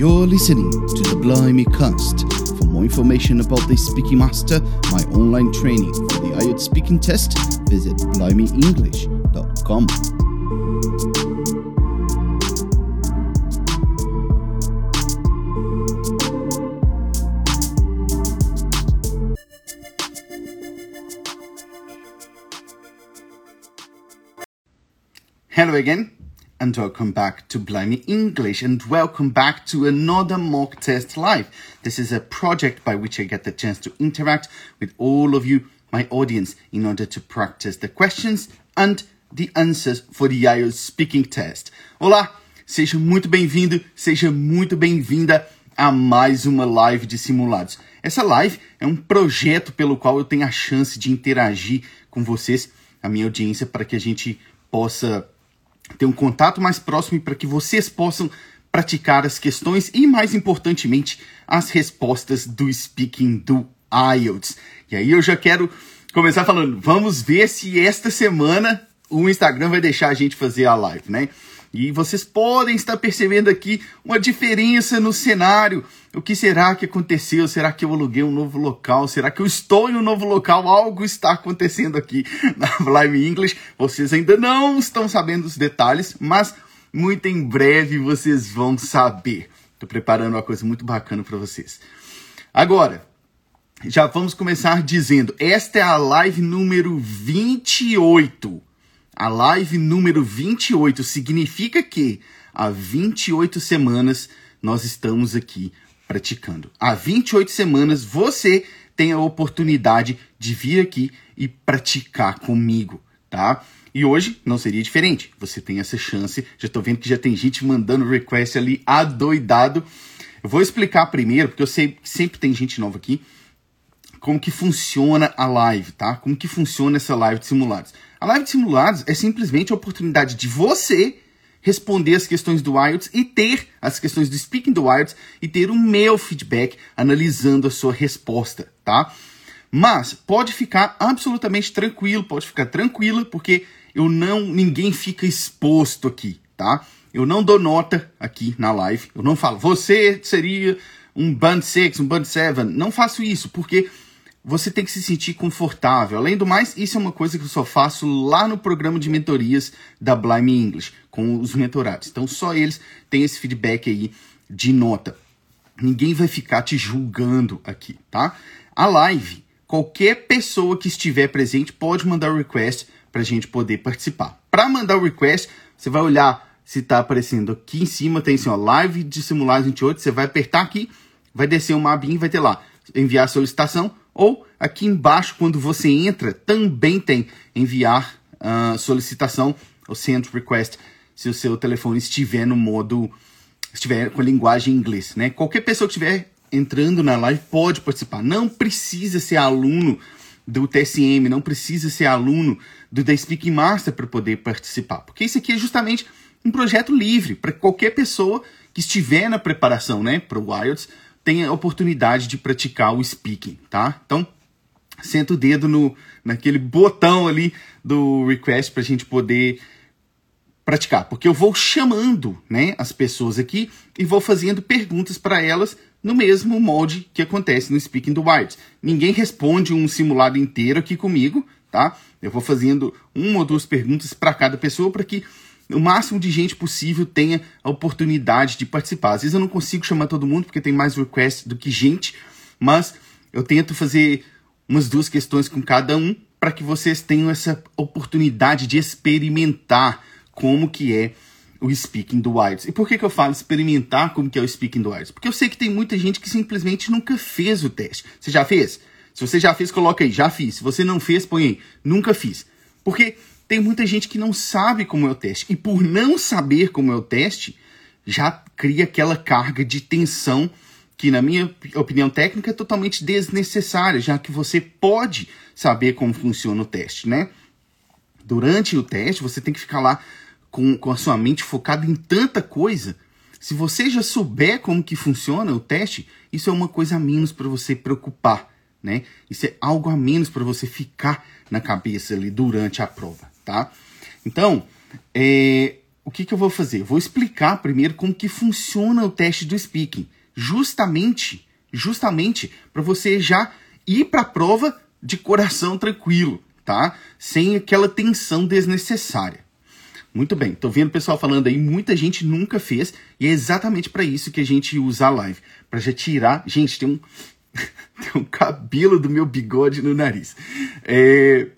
You're listening to the Blimey Cast. For more information about the Speaking Master, my online training for the IELTS speaking test, visit blimeyenglish.com. Hello again, and welcome back to Blimey English, and welcome back to another mock test live. This is a project by which I get the chance to interact with all of you, my audience, in order to practice the questions and the answers for the IELTS speaking test. Olá, seja muito bem-vindo, seja muito bem-vinda a mais uma live de simulados. Essa live é um projeto pelo qual eu tenho a chance de interagir com vocês, a minha audiência, para que a gente possa ter um contato mais próximo para que vocês possam praticar as questões e, mais importantemente, as respostas do speaking do IELTS. E aí eu já quero começar falando, vamos ver se esta semana o Instagram vai deixar a gente fazer a live, né? E vocês podem estar percebendo aqui uma diferença no cenário. O que será que aconteceu? Será que eu aluguei um novo local? Será que eu estou em um novo local? Algo está acontecendo aqui na Live English. Vocês ainda não estão sabendo os detalhes, mas muito em breve vocês vão saber. Estou preparando uma coisa muito bacana para vocês. Agora, já vamos começar dizendo: esta é a live número 28 a live número 28 significa que há 28 semanas nós estamos aqui praticando. Há 28 semanas você tem a oportunidade de vir aqui e praticar comigo, tá? E hoje não seria diferente. Você tem essa chance. Já estou vendo que já tem gente mandando request ali adoidado. Eu vou explicar primeiro, porque eu sei que sempre tem gente nova aqui, como que funciona a live, tá? Como que funciona essa live de simulados. A live de simulados é simplesmente a oportunidade de você responder as questões do IELTS e ter as questões do speaking do IELTS e ter o meu feedback analisando a sua resposta, tá? Mas pode ficar absolutamente tranquilo, pode ficar tranquila, porque eu não, ninguém fica exposto aqui, tá? Eu não dou nota aqui na live, eu não falo, você seria um band 6, um band 7, não faço isso, porque você tem que se sentir confortável. Além do mais, isso é uma coisa que eu só faço lá no programa de mentorias da Blime English, com os mentorados. Então, só eles têm esse feedback aí de nota. Ninguém vai ficar te julgando aqui, tá? A live, qualquer pessoa que estiver presente pode mandar o request para a gente poder participar. Para mandar o request, você vai olhar se está aparecendo aqui em cima, tem assim, ó, live de simulados 28, você vai apertar aqui, vai descer uma abinha e vai ter lá, enviar solicitação, ou aqui embaixo, quando você entra, também tem enviar uh, solicitação ou send request, se o seu telefone estiver no modo, estiver com a linguagem em inglês, né? Qualquer pessoa que estiver entrando na live pode participar. Não precisa ser aluno do TSM, não precisa ser aluno do The Speaking Master para poder participar, porque isso aqui é justamente um projeto livre para qualquer pessoa que estiver na preparação, né, para o IELTS, tem a oportunidade de praticar o speaking, tá? Então, senta o dedo no, naquele botão ali do request para a gente poder praticar, porque eu vou chamando, né, as pessoas aqui e vou fazendo perguntas para elas no mesmo molde que acontece no Speaking do Wild. Ninguém responde um simulado inteiro aqui comigo, tá? Eu vou fazendo uma ou duas perguntas para cada pessoa para que o máximo de gente possível tenha a oportunidade de participar. Às vezes eu não consigo chamar todo mundo porque tem mais requests do que gente, mas eu tento fazer umas duas questões com cada um para que vocês tenham essa oportunidade de experimentar como que é o speaking do IELTS. E por que, que eu falo experimentar como que é o speaking do IELTS? Porque eu sei que tem muita gente que simplesmente nunca fez o teste. Você já fez? Se você já fez, coloca aí, já fiz. Se você não fez, põe aí, nunca fiz. Porque tem muita gente que não sabe como é o teste. E por não saber como é o teste, já cria aquela carga de tensão que, na minha opinião técnica, é totalmente desnecessária, já que você pode saber como funciona o teste, né? Durante o teste, você tem que ficar lá com, com a sua mente focada em tanta coisa. Se você já souber como que funciona o teste, isso é uma coisa a menos para você preocupar, né? Isso é algo a menos para você ficar na cabeça ali durante a prova tá? Então, é, o que, que eu vou fazer? vou explicar primeiro como que funciona o teste do speaking, justamente, justamente para você já ir para a prova de coração tranquilo, tá? Sem aquela tensão desnecessária. Muito bem, tô vendo o pessoal falando aí, muita gente nunca fez, e é exatamente para isso que a gente usa a live, para já tirar, gente, tem um tem um cabelo do meu bigode no nariz. É,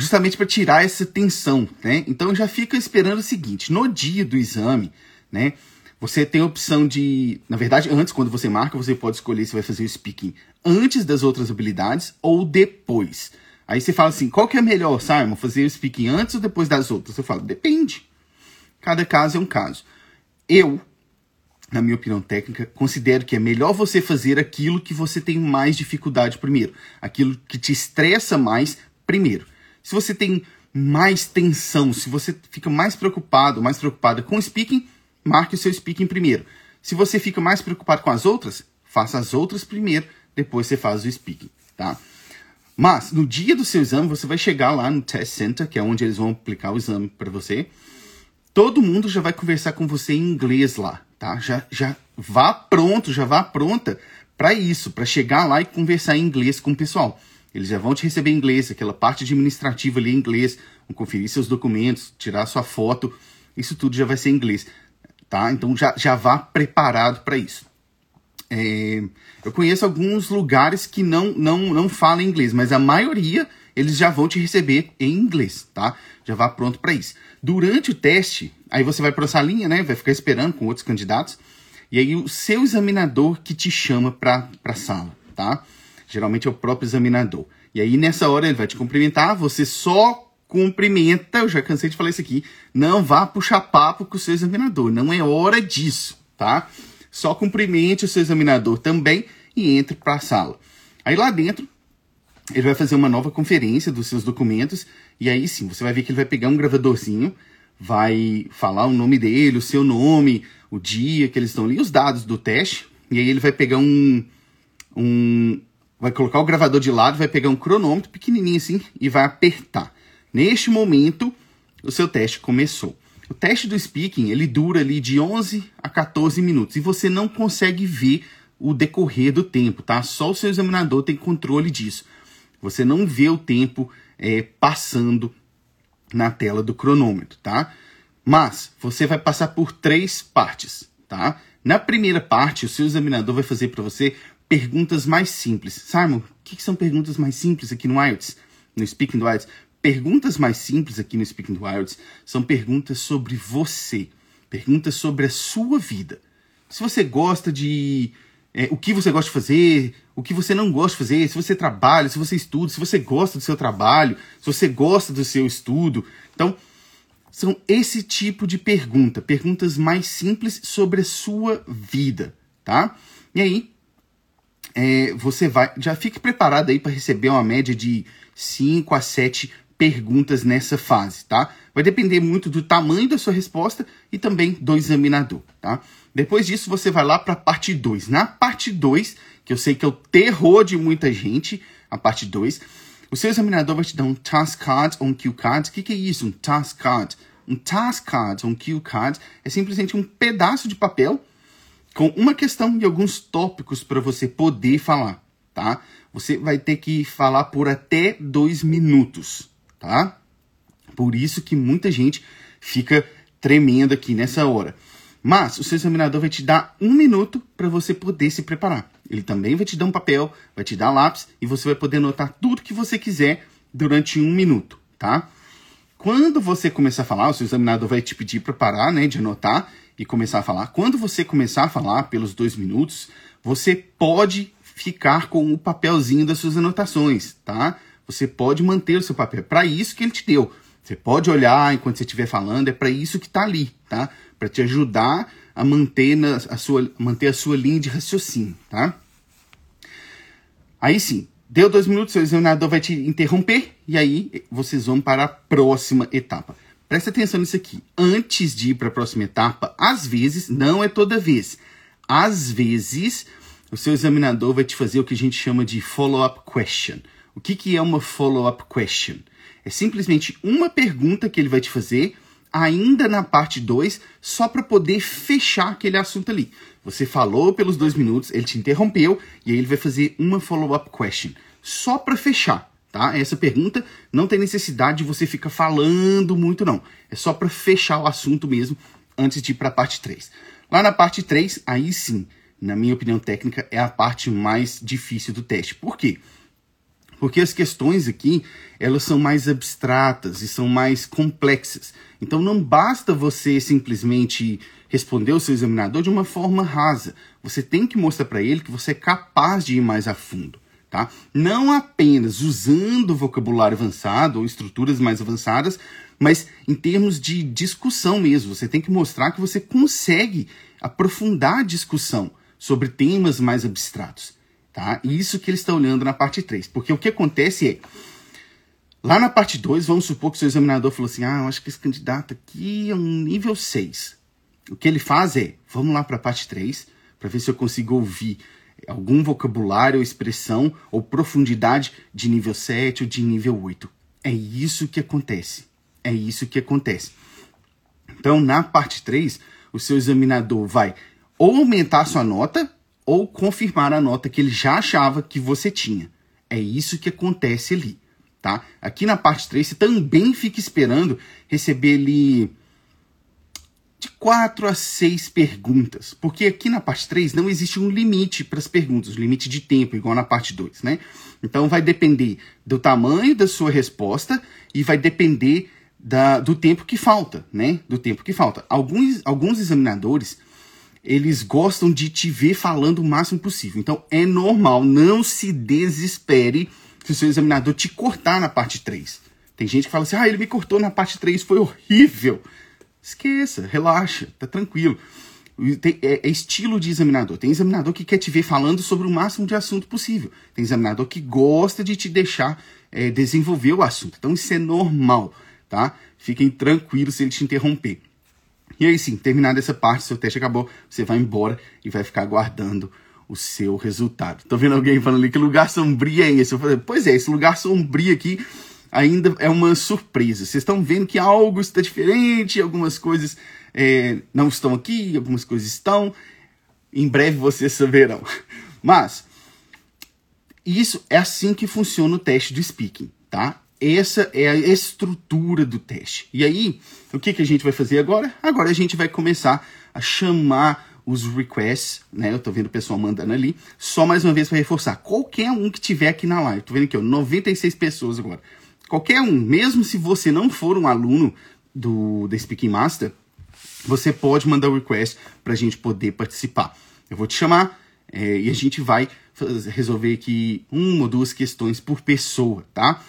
justamente para tirar essa tensão, né? Então já fica esperando o seguinte: no dia do exame, né? Você tem a opção de, na verdade, antes, quando você marca, você pode escolher se vai fazer o speaking antes das outras habilidades ou depois. Aí você fala assim, qual que é melhor, Simon? Fazer o speaking antes ou depois das outras? Eu falo, depende. Cada caso é um caso. Eu, na minha opinião técnica, considero que é melhor você fazer aquilo que você tem mais dificuldade primeiro, aquilo que te estressa mais primeiro. Se você tem mais tensão, se você fica mais preocupado, mais preocupada com o speaking, marque o seu speaking primeiro. Se você fica mais preocupado com as outras, faça as outras primeiro, depois você faz o speaking, tá? Mas no dia do seu exame, você vai chegar lá no test center, que é onde eles vão aplicar o exame para você. Todo mundo já vai conversar com você em inglês lá, tá? Já, já vá pronto, já vá pronta para isso, para chegar lá e conversar em inglês com o pessoal. Eles já vão te receber em inglês, aquela parte administrativa ali em inglês, vão conferir seus documentos, tirar sua foto, isso tudo já vai ser em inglês, tá? Então já, já vá preparado para isso. É, eu conheço alguns lugares que não, não, não falam inglês, mas a maioria eles já vão te receber em inglês, tá? Já vá pronto para isso. Durante o teste, aí você vai para a salinha, né? Vai ficar esperando com outros candidatos. E aí o seu examinador que te chama para a sala, tá? Geralmente é o próprio examinador. E aí nessa hora ele vai te cumprimentar, você só cumprimenta, eu já cansei de falar isso aqui, não vá puxar papo com o seu examinador, não é hora disso, tá? Só cumprimente o seu examinador também e entre para a sala. Aí lá dentro, ele vai fazer uma nova conferência dos seus documentos e aí sim, você vai ver que ele vai pegar um gravadorzinho, vai falar o nome dele, o seu nome, o dia que eles estão ali, os dados do teste, e aí ele vai pegar um, um vai colocar o gravador de lado, vai pegar um cronômetro pequenininho assim e vai apertar. Neste momento, o seu teste começou. O teste do speaking, ele dura ali de 11 a 14 minutos e você não consegue ver o decorrer do tempo, tá? Só o seu examinador tem controle disso. Você não vê o tempo é, passando na tela do cronômetro, tá? Mas você vai passar por três partes, tá? Na primeira parte, o seu examinador vai fazer para você perguntas mais simples. Simon, o que, que, são perguntas mais simples aqui no IELTS? No Speaking do IELTS? Perguntas mais simples aqui no Speaking do IELTS são perguntas sobre você. Perguntas sobre a sua vida. Se você gosta de... É, o que você gosta de fazer, o que você não gosta de fazer, se você trabalha, se você estuda, se você gosta do seu trabalho, se você gosta do seu estudo. Então, são esse tipo de pergunta, perguntas mais simples sobre a sua vida, tá? E aí, é, você vai. Já fique preparado aí para receber uma média de 5 a 7 perguntas nessa fase, tá? Vai depender muito do tamanho da sua resposta e também do examinador, tá? Depois disso, você vai lá para a parte 2. Na parte 2, que eu sei que é o terror de muita gente, a parte 2, o seu examinador vai te dar um task card ou um cue card. O que, que é isso? Um task card. Um task card ou um cue card é simplesmente um pedaço de papel com uma questão e alguns tópicos para você poder falar, tá? Você vai ter que falar por até dois minutos, tá? Por isso que muita gente fica tremendo aqui nessa hora. Mas o seu examinador vai te dar um minuto para você poder se preparar. Ele também vai te dar um papel, vai te dar lápis e você vai poder anotar tudo que você quiser durante um minuto, tá? Quando você começar a falar, o seu examinador vai te pedir para parar, né, de anotar e começar a falar. Quando você começar a falar pelos dois minutos, você pode ficar com o papelzinho das suas anotações, tá? Você pode manter o seu papel. Para isso que ele te deu. Você pode olhar enquanto você estiver falando, é para isso que está ali, tá? Para te ajudar a manter, na, a sua, manter a sua linha de raciocínio, tá? Aí sim, deu dois minutos, seu examinador vai te interromper e aí vocês vão para a próxima etapa. Presta atenção nisso aqui. Antes de ir para a próxima etapa, às vezes, não é toda vez, às vezes, o seu examinador vai te fazer o que a gente chama de follow-up question. O que, que é uma follow-up question? É simplesmente uma pergunta que ele vai te fazer ainda na parte 2, só para poder fechar aquele assunto ali. Você falou pelos dois minutos, ele te interrompeu e aí ele vai fazer uma follow-up question, só para fechar, tá? Essa pergunta não tem necessidade de você ficar falando muito, não. É só para fechar o assunto mesmo antes de ir para a parte 3. Lá na parte 3, aí sim, na minha opinião técnica, é a parte mais difícil do teste. Por quê? Porque as questões aqui, elas são mais abstratas e são mais complexas. Então não basta você simplesmente responder o seu examinador de uma forma rasa. Você tem que mostrar para ele que você é capaz de ir mais a fundo. Tá? Não apenas usando vocabulário avançado ou estruturas mais avançadas, mas em termos de discussão mesmo. Você tem que mostrar que você consegue aprofundar a discussão sobre temas mais abstratos. Tá? Isso que ele está olhando na parte 3. Porque o que acontece é, lá na parte 2, vamos supor que o seu examinador falou assim, ah, eu acho que esse candidato aqui é um nível 6. O que ele faz é, vamos lá para a parte 3, para ver se eu consigo ouvir algum vocabulário ou expressão ou profundidade de nível 7 ou de nível 8. É isso que acontece. É isso que acontece. Então, na parte 3, o seu examinador vai ou aumentar sua nota ou confirmar a nota que ele já achava que você tinha. É isso que acontece ali, tá? Aqui na parte 3, você também fica esperando receber ali de 4 a 6 perguntas, porque aqui na parte 3 não existe um limite para as perguntas, limite de tempo, igual na parte 2, né? Então vai depender do tamanho da sua resposta e vai depender da, do tempo que falta, né? Do tempo que falta. Alguns, alguns examinadores eles gostam de te ver falando o máximo possível. Então é normal, não se desespere se o seu examinador te cortar na parte 3. Tem gente que fala assim: ah, ele me cortou na parte 3, foi horrível. Esqueça, relaxa, tá tranquilo. Tem, é, é, estilo de examinador. Tem examinador que quer te ver falando sobre o máximo de assunto possível. Tem examinador que gosta de te deixar é, desenvolver o assunto. Então isso é normal, tá? Fiquem tranquilos se ele te interromper. E aí sim, terminada essa parte, seu teste acabou, você vai embora e vai ficar aguardando o seu resultado. Tô vendo alguém falando ali que lugar sombrio é esse? Eu falei, pois é, esse lugar sombrio aqui ainda é uma surpresa. Vocês estão vendo que algo está diferente, algumas coisas é, não estão aqui, algumas coisas estão. Em breve vocês saberão. Mas isso é assim que funciona o teste do speaking, tá? Essa é a estrutura do teste. E aí, o que, que a gente vai fazer agora? Agora a gente vai começar a chamar os requests, né? Eu tô vendo o pessoal mandando ali. Só mais uma vez para reforçar. Qualquer um que tiver aqui na live, tô vendo aqui, ó, 96 pessoas agora. Qualquer um, mesmo se você não for um aluno do da Speaking Master, você pode mandar o request para a gente poder participar. Eu vou te chamar é, e a gente vai resolver aqui uma ou duas questões por pessoa, tá?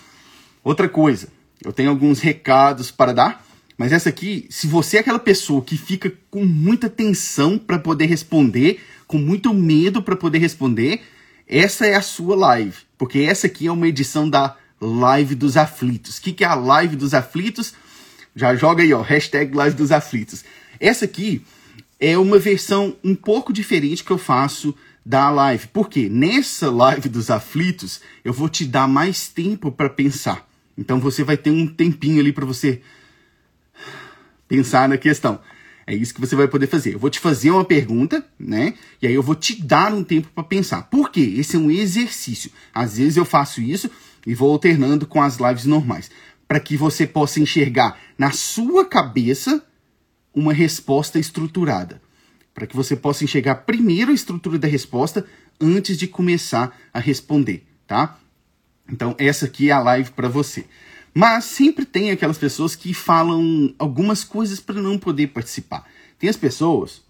Outra coisa, eu tenho alguns recados para dar, mas essa aqui, se você é aquela pessoa que fica com muita tensão para poder responder, com muito medo para poder responder, essa é a sua live, porque essa aqui é uma edição da Live dos Aflitos. O que, que é a Live dos Aflitos? Já joga aí, ó, hashtag Live dos Aflitos. Essa aqui é uma versão um pouco diferente que eu faço da live. Porque nessa live dos aflitos, eu vou te dar mais tempo para pensar. Então você vai ter um tempinho ali para você pensar na questão. É isso que você vai poder fazer. Eu vou te fazer uma pergunta, né? E aí eu vou te dar um tempo para pensar. Por quê? Esse é um exercício. Às vezes eu faço isso e vou alternando com as lives normais, para que você possa enxergar na sua cabeça uma resposta estruturada. Para que você possa enxergar primeiro a estrutura da resposta antes de começar a responder, tá? Então, essa aqui é a live para você. Mas sempre tem aquelas pessoas que falam algumas coisas para não poder participar. Tem as pessoas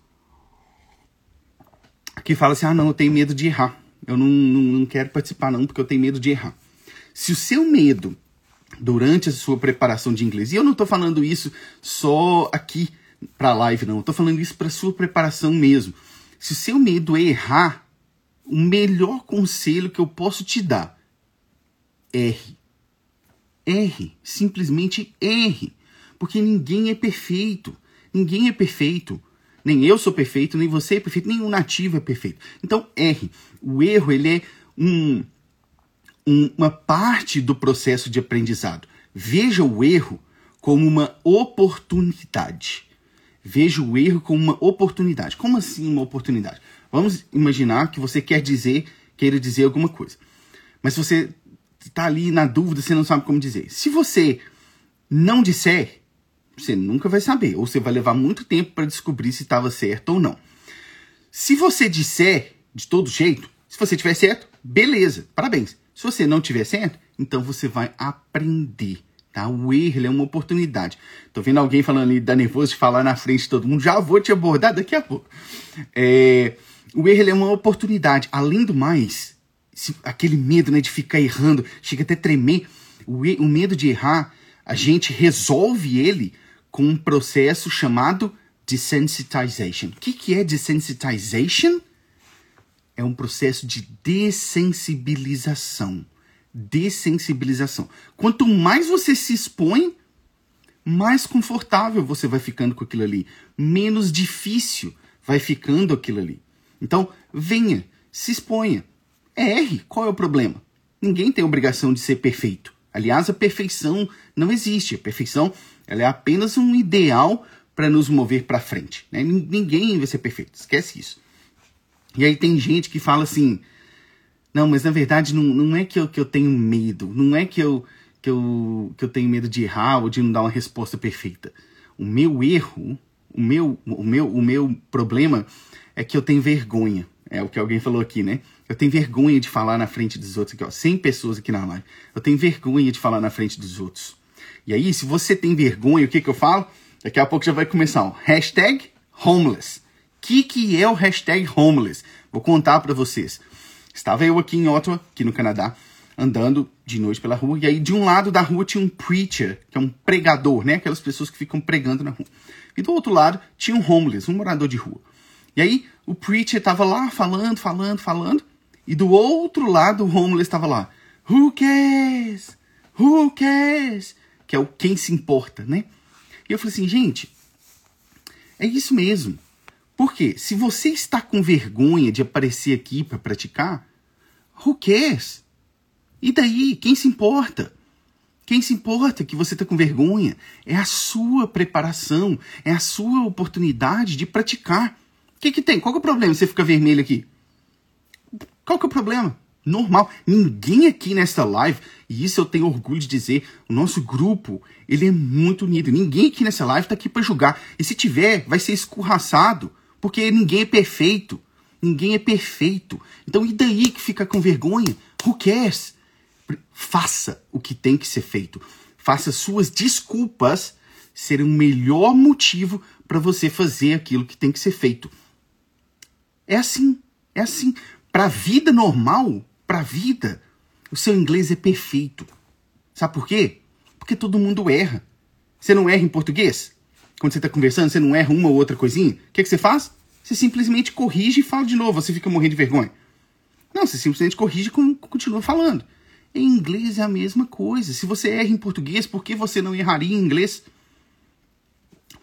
que falam assim: ah, não, eu tenho medo de errar. Eu não, não, não quero participar, não, porque eu tenho medo de errar. Se o seu medo durante a sua preparação de inglês, e eu não estou falando isso só aqui para a live, não, eu estou falando isso para sua preparação mesmo. Se o seu medo é errar, o melhor conselho que eu posso te dar erre. Erre, simplesmente erre. Porque ninguém é perfeito. Ninguém é perfeito. Nem eu sou perfeito, nem você é perfeito, o nativo é perfeito. Então, erre. O erro, ele é um, um, uma parte do processo de aprendizado. Veja o erro como uma oportunidade. Veja o erro como uma oportunidade. Como assim uma oportunidade? Vamos imaginar que você quer dizer, queira dizer alguma coisa. Mas você está ali na dúvida, você não sabe como dizer. Se você não disser, você nunca vai saber. Ou você vai levar muito tempo para descobrir se estava certo ou não. Se você disser de todo jeito, se você tiver certo, beleza, parabéns. Se você não tiver certo, então você vai aprender. Tá? O erro é uma oportunidade. Tô vendo alguém falando ali, dá nervoso de falar na frente de todo mundo. Já vou te abordar daqui a pouco. É, o erro é uma oportunidade. Além do mais, se, aquele medo né, de ficar errando, chega até tremer. O, o medo de errar, a gente resolve ele com um processo chamado desensitization. O que, que é desensitization? É um processo de dessensibilização dessensibilização. Quanto mais você se expõe, mais confortável você vai ficando com aquilo ali, menos difícil vai ficando aquilo ali. Então, venha, se exponha, erre, qual é o problema? Ninguém tem obrigação de ser perfeito. Aliás, a perfeição não existe. A perfeição ela é apenas um ideal para nos mover para frente. Né? Ninguém vai ser perfeito, esquece isso. E aí tem gente que fala assim: não, mas na verdade não, não é que eu, que eu tenho medo, não é que eu, que, eu, que eu tenho medo de errar ou de não dar uma resposta perfeita. O meu erro, o meu, o meu, o meu problema é que eu tenho vergonha. É o que alguém falou aqui, né? Eu tenho vergonha de falar na frente dos outros aqui, ó. 100 pessoas aqui na live. Eu tenho vergonha de falar na frente dos outros. E aí, se você tem vergonha, o que que eu falo? Daqui a pouco já vai começar, ó. Hashtag homeless. Que que é o hashtag homeless? Vou contar para vocês. Estava eu aqui em Ottawa, aqui no Canadá, andando de noite pela rua, e aí de um lado da rua tinha um preacher, que é um pregador, né? Aquelas pessoas que ficam pregando na rua. E do outro lado tinha um homeless, um morador de rua. E aí o preacher estava lá falando, falando, falando, e do outro lado o homeless estava lá. Who cares? Who cares? Que é o quem se importa, né? E eu falei assim, gente, é isso mesmo. Porque se você está com vergonha de aparecer aqui para praticar, who cares? E daí? Quem se importa? Quem se importa que você está com vergonha? É a sua preparação, é a sua oportunidade de praticar. O que, que tem? Qual que é o problema você ficar vermelho aqui? Qual que é o problema? Normal. Ninguém aqui nesta live, e isso eu tenho orgulho de dizer, o nosso grupo, ele é muito unido. Ninguém aqui nessa live está aqui para julgar. E se tiver, vai ser escorraçado. Porque ninguém é perfeito. Ninguém é perfeito. Então, e daí que fica com vergonha? Who cares? Faça o que tem que ser feito. Faça suas desculpas serem o melhor motivo para você fazer aquilo que tem que ser feito. É assim. É assim. Para a vida normal, para a vida, o seu inglês é perfeito. Sabe por quê? Porque todo mundo erra. Você não erra em português? Quando você está conversando, você não erra uma ou outra coisinha, o que, que você faz? Você simplesmente corrige e fala de novo, você fica morrendo de vergonha. Não, você simplesmente corrige e continua falando. Em inglês é a mesma coisa. Se você erra em português, por que você não erraria em inglês?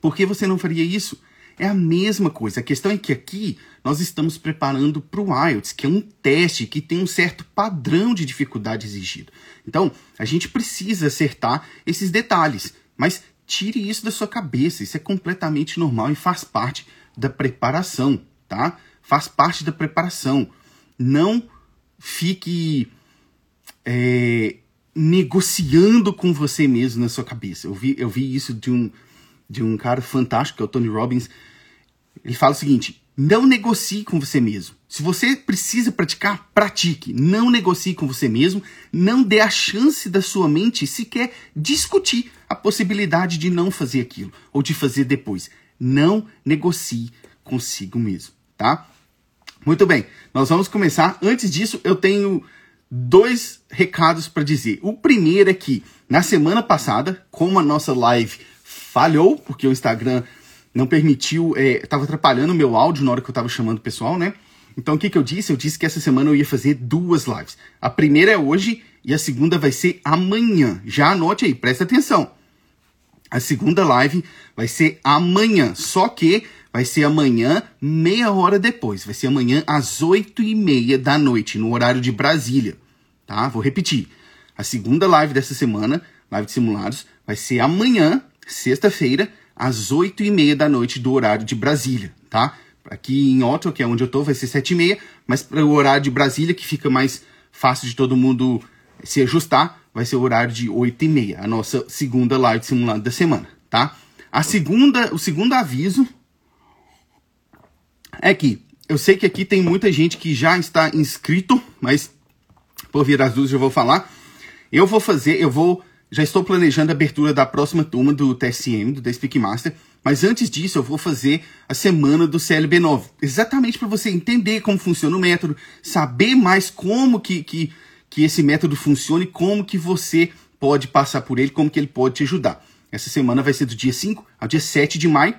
Por que você não faria isso? É a mesma coisa. A questão é que aqui nós estamos preparando para o IELTS, que é um teste que tem um certo padrão de dificuldade exigido. Então, a gente precisa acertar esses detalhes. Mas Tire isso da sua cabeça, isso é completamente normal e faz parte da preparação, tá? Faz parte da preparação. Não fique é, negociando com você mesmo na sua cabeça. Eu vi, eu vi isso de um, de um cara fantástico, que é o Tony Robbins. Ele fala o seguinte: não negocie com você mesmo. Se você precisa praticar, pratique. Não negocie com você mesmo. Não dê a chance da sua mente sequer discutir a possibilidade de não fazer aquilo ou de fazer depois. Não negocie consigo mesmo, tá? Muito bem, nós vamos começar. Antes disso, eu tenho dois recados para dizer. O primeiro é que na semana passada, como a nossa live falhou, porque o Instagram não permitiu, estava é, atrapalhando o meu áudio na hora que eu estava chamando o pessoal, né? Então o que, que eu disse? Eu disse que essa semana eu ia fazer duas lives. A primeira é hoje e a segunda vai ser amanhã. Já anote aí, presta atenção. A segunda live vai ser amanhã, só que vai ser amanhã, meia hora depois. Vai ser amanhã às oito e meia da noite, no horário de Brasília. Tá? Vou repetir. A segunda live dessa semana, live de simulados, vai ser amanhã, sexta-feira, às oito e meia da noite do horário de Brasília, tá? Aqui em Ottawa, que é onde eu tô, vai ser sete e meia, mas para o horário de Brasília, que fica mais fácil de todo mundo se ajustar, vai ser o horário de oito e meia, a nossa segunda live simulada da semana, tá? A segunda, o segundo aviso é que eu sei que aqui tem muita gente que já está inscrito, mas por vir as dúvidas eu vou falar. Eu vou fazer, eu vou, já estou planejando a abertura da próxima turma do TSM, do The Speak Master, mas antes disso eu vou fazer a semana do CLB9, exatamente para você entender como funciona o método, saber mais como que, que, que esse método funciona e como que você pode passar por ele, como que ele pode te ajudar. Essa semana vai ser do dia 5 ao dia 7 de maio.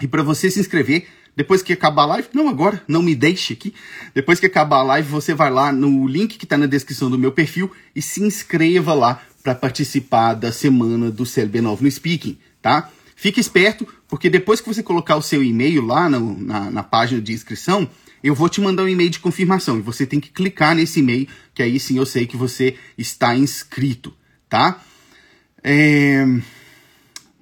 E para você se inscrever, depois que acabar a live, não agora, não me deixe aqui. Depois que acabar a live, você vai lá no link que está na descrição do meu perfil e se inscreva lá para participar da semana do CLB9 no Speaking, tá? Fique esperto, porque depois que você colocar o seu e-mail lá no, na, na página de inscrição, eu vou te mandar um e-mail de confirmação e você tem que clicar nesse e-mail, que aí sim eu sei que você está inscrito, tá? É...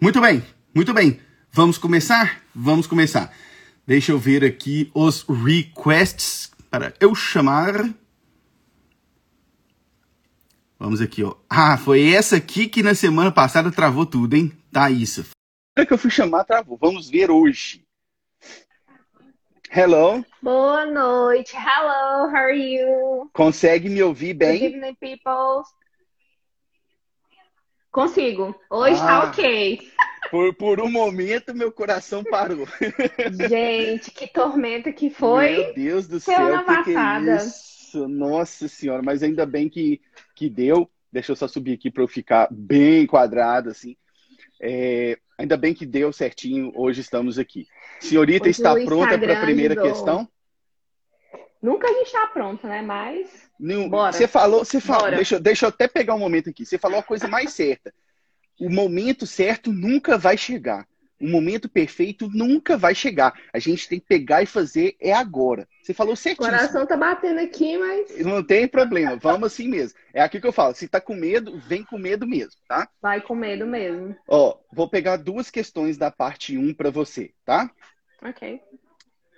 Muito bem, muito bem. Vamos começar? Vamos começar. Deixa eu ver aqui os requests para eu chamar. Vamos aqui, ó. Ah, foi essa aqui que na semana passada travou tudo, hein? Tá isso. Na que eu fui chamar, travou. Vamos ver hoje. Hello. Boa noite. Hello, how are you? Consegue me ouvir bem? Good evening, people. Consigo. Hoje tá Ah. tá ok. Por, por um momento, meu coração parou. Gente, que tormenta que foi. Meu Deus do céu, que, que é isso? Nossa senhora, mas ainda bem que, que deu. Deixa eu só subir aqui para eu ficar bem enquadrado, assim. É, ainda bem que deu certinho, hoje estamos aqui. Senhorita, Hoje está pronta para a primeira questão? Nunca a gente tá pronto, né? Mas Não, Bora. Você falou, você falou, Bora. deixa, deixa eu até pegar um momento aqui. Você falou a coisa mais certa. O momento certo nunca vai chegar. O momento perfeito nunca vai chegar. A gente tem que pegar e fazer é agora. Você falou o certíssimo. coração tá batendo aqui, mas Não tem problema, vamos assim mesmo. É aqui que eu falo, se tá com medo, vem com medo mesmo, tá? vai com medo mesmo. Ó, vou pegar duas questões da parte 1 para você, tá? Ok.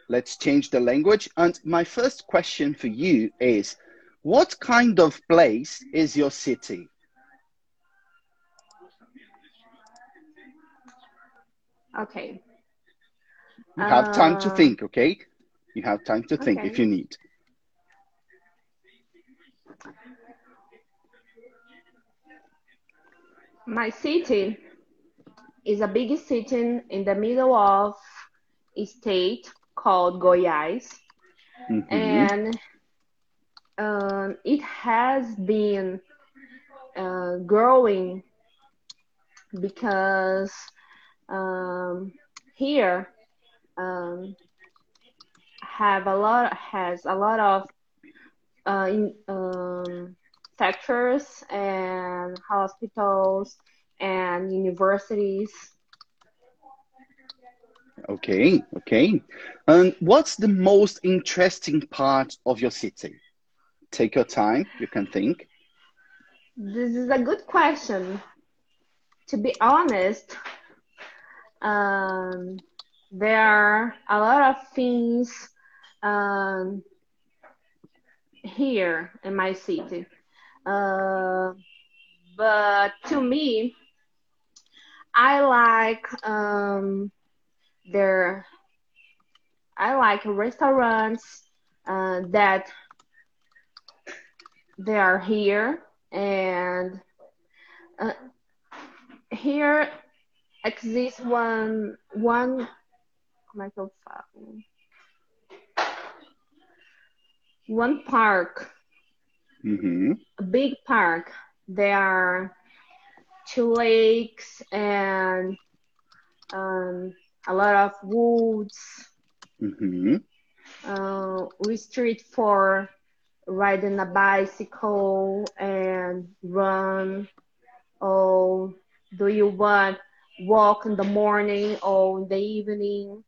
Let's change the language. And my first question for you is, what kind of place is your city? Ok. You have time to Ah. think, okay? You have time to think Okay. if you need. My city is a big city in the middle of a state called Goiás. Mhm. and um, it has been uh, growing because um, here um, have a lot has a lot of uh, in, um, sectors and hospitals and universities. Okay, okay. And what's the most interesting part of your city? Take your time, you can think. This is a good question. To be honest, um, there are a lot of things um, here in my city. Uh, but to me, I like um, I like restaurants uh, that they are here and uh, here exists one one como é que eu falo? One park, hmm a big park. There are two lakes and um, a lot of woods. hmm uh, we street for riding a bicycle and run or do you want walk in the morning or in the evening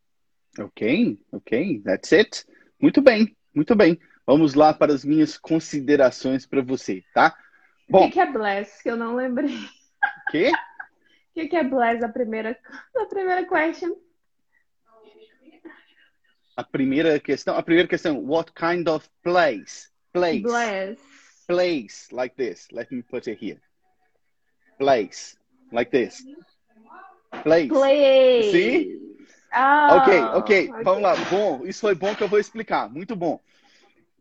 Ok, ok, that's it. Muito bem, muito bem. Vamos lá para as minhas considerações para você, tá? o Bom, que que é bless que eu não lembrei que? que, que é bless? A primeira, a primeira question. A primeira questão, a primeira questão, what kind of place? Place. Bless. Place, like this. Let me put it here. Place, like this. Place. Play. Sim? Ah, Ok, ok, vamos lá. Bom, isso foi bom que eu vou explicar. Muito bom.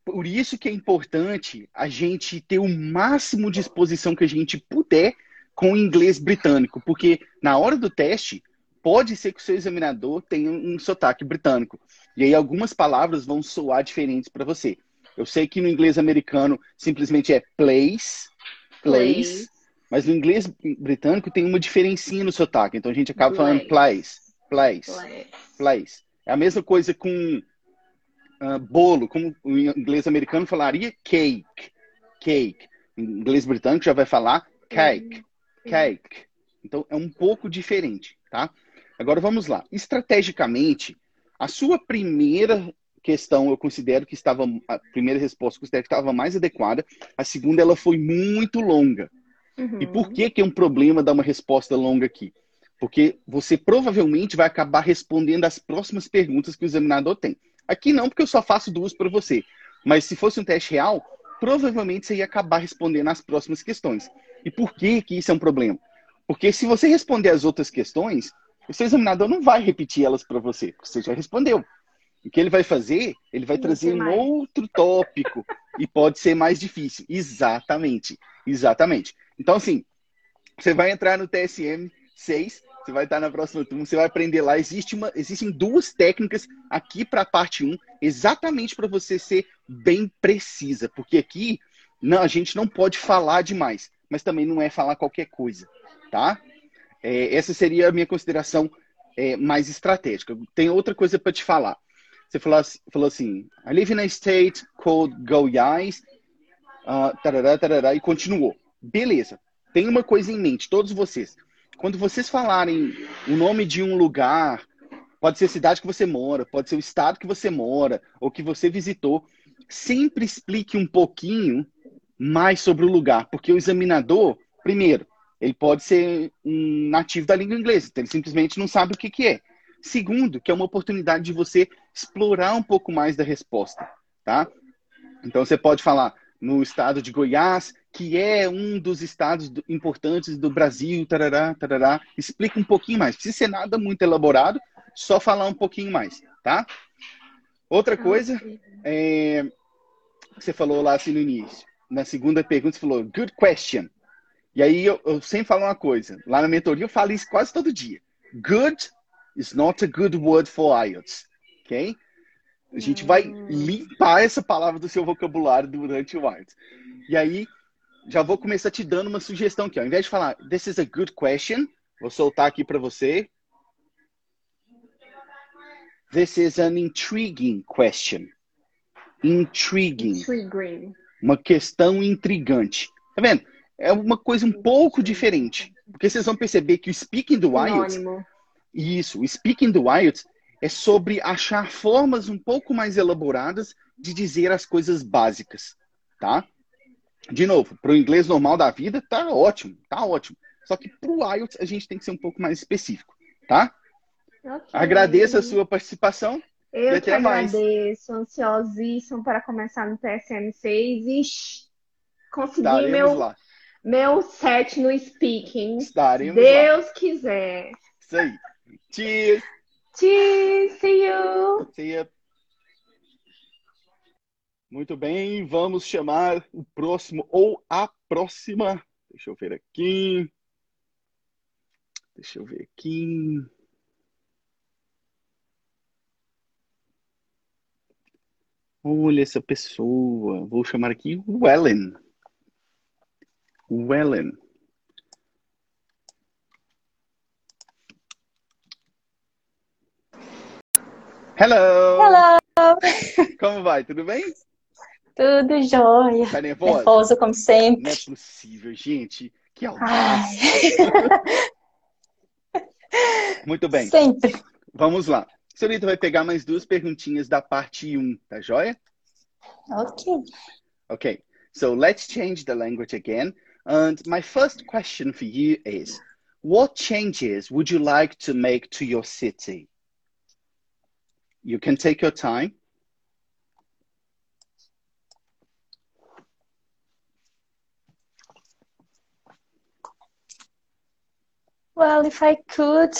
Por isso que é importante a gente ter o máximo de exposição que a gente puder com o inglês britânico, porque na hora do teste pode ser que o seu examinador tenha um sotaque britânico. E aí algumas palavras vão soar diferentes para você. Eu sei que no inglês americano simplesmente é place, place, mas no inglês britânico tem uma diferencinha no sotaque. Então a gente acaba falando place, place, place. É a mesma coisa com ah, bolo, como o inglês americano falaria cake, cake. Em inglês britânico já vai falar cake, cake. Então é um pouco diferente, tá? Agora vamos lá. Estrategicamente, a sua primeira questão eu considero que estava a primeira resposta eu considero que estava mais adequada. A segunda ela foi muito longa. Uhum. E por que que é um problema dar uma resposta longa aqui? Porque você provavelmente vai acabar respondendo as próximas perguntas que o examinador tem. Aqui não, porque eu só faço duas para você. Mas se fosse um teste real, provavelmente você ia acabar respondendo as próximas questões. E por que que isso é um problema? Porque se você responder as outras questões, o seu examinador não vai repetir elas para você, porque você já respondeu. O que ele vai fazer? Ele vai Vai trazer ser um mais. outro tópico e pode ser mais difícil. Exatamente. Exatamente. Então, assim, você vai entrar no TSM 6, você vai estar na próxima turma, você vai aprender lá. Existe uma, existem duas técnicas aqui para a parte 1, exatamente para você ser bem precisa, porque aqui não, a gente não pode falar demais, mas também não é falar qualquer coisa, tá? É, essa seria a minha consideração é, mais estratégica. Tem outra coisa para te falar. Você falou, falou assim: I live in a state called Goiás, ah, tarará, tarará, e continuou. Beleza. Tem uma coisa em mente, todos vocês. Quando vocês falarem o nome de um lugar, pode ser a cidade que você mora, pode ser o estado que você mora, ou que você visitou, sempre explique um pouquinho mais sobre o lugar, porque o examinador, primeiro, ele pode ser um nativo da língua inglesa, então ele simplesmente não sabe o que, que é. Segundo, que é uma oportunidade de você explorar um pouco mais da resposta, tá? Então você pode falar no estado de Goiás, que é um dos estados do- importantes do Brasil, tarará, tarará. Explica um pouquinho mais. Não precisa ser nada muito elaborado, só falar um pouquinho mais, tá? Outra coisa, é, você falou lá assim no início, na segunda pergunta, você falou, good question. E aí eu, eu sempre falo uma coisa, lá na mentoria eu falo isso quase todo dia. Good is not a good word for IELTS, ok? A gente vai limpar essa palavra do seu vocabulário durante o IELTS. E aí, já vou começar te dando uma sugestão aqui. Ó. Ao invés de falar, this is a good question, vou soltar aqui para você. This is an intriguing question. Intriguing. Green. Uma questão intrigante. Tá vendo? É uma coisa um pouco diferente. Porque vocês vão perceber que o speaking do IELTS Sinônimo. isso, o speaking do IELTS é sobre achar formas um pouco mais elaboradas de dizer as coisas básicas, tá? De novo, para o inglês normal da vida, tá ótimo, tá ótimo. Só que para o IELTS a gente tem que ser um pouco mais específico, tá? Ok. Agradeço a sua participação. Eu e que até mais. agradeço, ansiosíssimo para começar no TSM6 e sh- conseguir Estaremos meu, lá. meu set no speaking. Estaremos lá. Deus quiser. Isso aí. Cheers. Cheers, see you. See ya. Muito bem, vamos chamar o próximo ou a próxima. Deixa eu ver aqui. Deixa eu ver aqui. Olha essa pessoa. Vou chamar aqui o Ellen. O Ellen. Hello! Hello, Como vai? Tudo bem? tudo jóia. Tá nervosa? Nervoso como Não sempre. é possível, gente. Que audácia. Muito bem, sempre. vamos lá. A senhorita vai pegar mais duas perguntinhas da parte 1, tá joia? Ok. Okay, so let's change the language again. And my first question for you is What changes would you like to make to your city? You can take your time. Well, if I could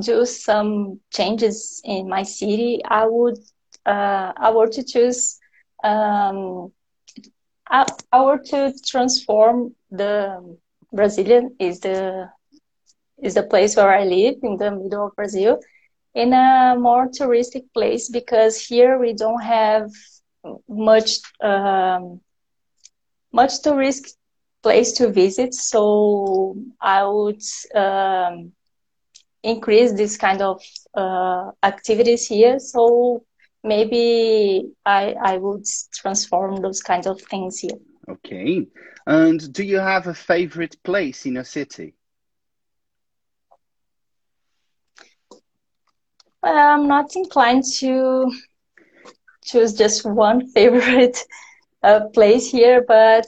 do some changes in my city, I would uh, I were to choose um, I, I were to transform the Brazilian is the is the place where I live in the middle of Brazil in a more touristic place because here we don't have much um, much tourist place to visit. So I would um, increase this kind of uh, activities here. So maybe I I would transform those kinds of things here. Okay. And do you have a favorite place in a city? Well, I'm not inclined to choose just one favorite uh, place here, but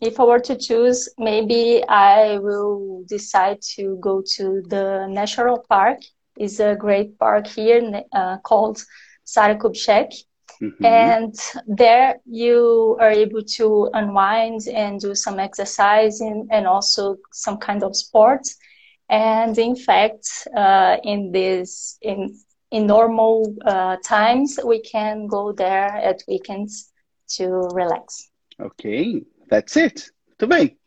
if I were to choose, maybe I will decide to go to the national park. It's a great park here uh, called Sara Kubitschek. Mhm. And there you are able to unwind and do some exercising and also some kind of sports. And in fact, uh, in this in in normal uh, times, we can go there at weekends to relax. Ok, that's it. Muito bem,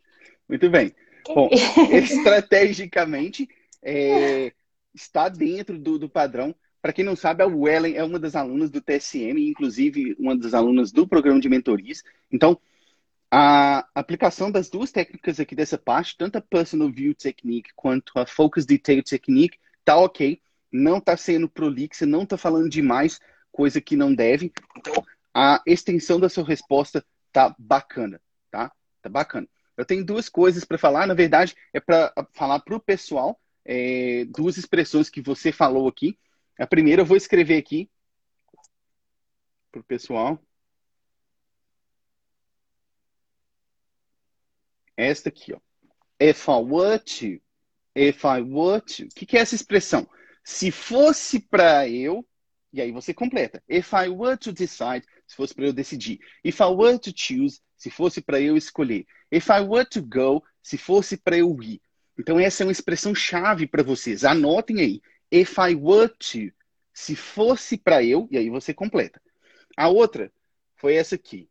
muito bem. Bom, estrategicamente, é, está dentro do, do padrão. Para quem não sabe, a Wellen é uma das alunas do TSM, inclusive uma das alunas do programa de mentorias. Então, a aplicação das duas técnicas aqui dessa parte, tanto a Personal View Technique quanto a Focus Detail Technique, tá ok. Não tá sendo prolixa, não tá falando demais, coisa que não deve. Então, a extensão da sua resposta tá bacana, tá? Tá bacana. Eu tenho duas coisas para falar, na verdade, é para falar para o pessoal, é, duas expressões que você falou aqui. A primeira eu vou escrever aqui para o pessoal. Esta aqui, ó. If I were to, if I were to. O que, que é essa expressão? Se fosse para eu, e aí você completa. If I were to decide, se fosse para eu decidir. If I were to choose, se fosse para eu escolher. If I were to go, se fosse para eu ir. Então essa é uma expressão chave para vocês. Anotem aí. If I were to, se fosse para eu, e aí você completa. A outra foi essa aqui.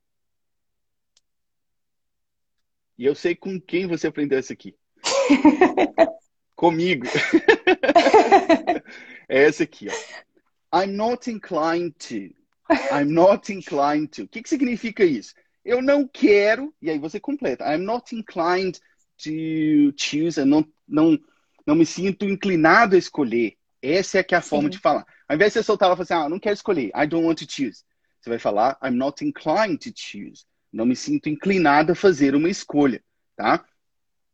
E eu sei com quem você aprendeu essa aqui. Comigo. é essa aqui, ó. I'm not inclined to. I'm not inclined to. O que, que significa isso? Eu não quero, e aí você completa. I'm not inclined to choose. Eu não, não, não me sinto inclinado a escolher. Essa é que é a forma Sim. de falar. Ao invés de você soltar ela e falar assim, ah, não quero escolher. I don't want to choose. Você vai falar, I'm not inclined to choose. Não me sinto inclinado a fazer uma escolha, tá?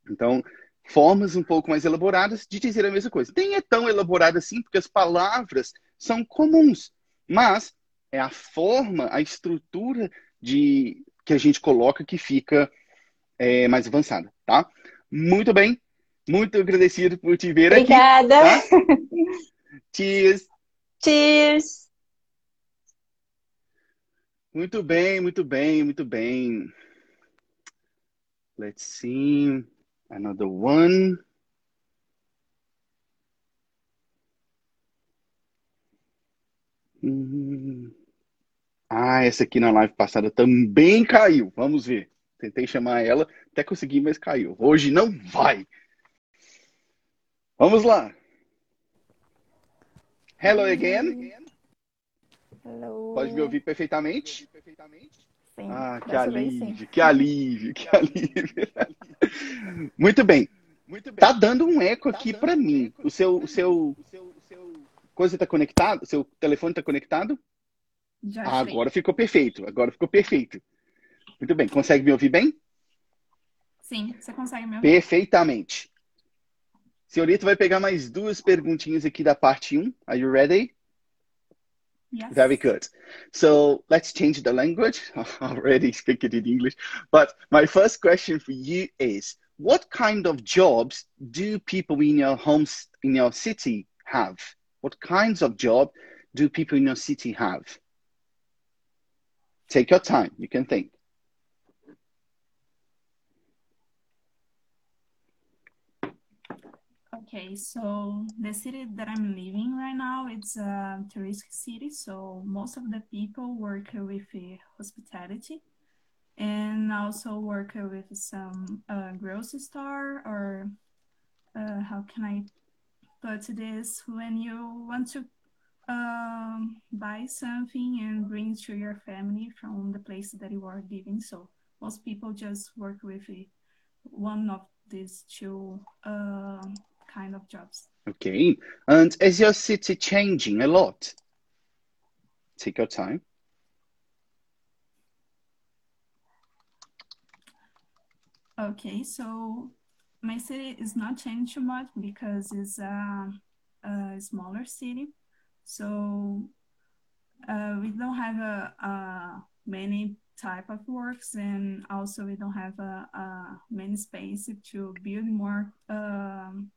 Então, formas um pouco mais elaboradas de dizer a mesma coisa. Nem é tão elaborada assim, porque as palavras são comuns, mas é a forma, a estrutura de que a gente coloca que fica é, mais avançada, tá? Muito bem, muito agradecido por te ver aqui. Obrigada. Tá? Cheers. Cheers. Muito bem, muito bem, muito bem. Let's see. Another one. Ah, essa aqui na live passada também caiu. Vamos ver. Tentei chamar ela, até consegui, mas caiu. Hoje não vai. Vamos lá. Hello again. Hello. Pode me ouvir perfeitamente? Sim, Ah, que alívio, que alívio, que alívio. Muito bem. Tá dando um eco aqui para mim. O seu, o seu, coisa tá conectado? Seu telefone tá conectado? Já Ah, agora ficou perfeito. Agora ficou perfeito. Muito bem. Consegue me ouvir bem? Sim, você consegue me ouvir? Perfeitamente. Senhorita vai pegar mais duas perguntinhas aqui da parte 1. Are you ready? Very good. So let's change the language. I already speak it in English. But my first question for you is what kind of jobs do people in your homes in your city have? What kinds of job do people in your city have? Take your time. You can think. Okay, so the city that I'm living right now, it's a tourist city. So most of the people work with hospitality and also work with some uh, grocery store or uh, how can I put this? When you want to um, buy something and bring to your family from the place that you are living. So most people just work with one of these two uh, kind of jobs. Okay. And is your city changing a lot? Take your time. Okay, so my city is not changing too much because it's a, a smaller city. So uh, we don't have a, a, many type of works, and also we don't have a, a many space to build more um,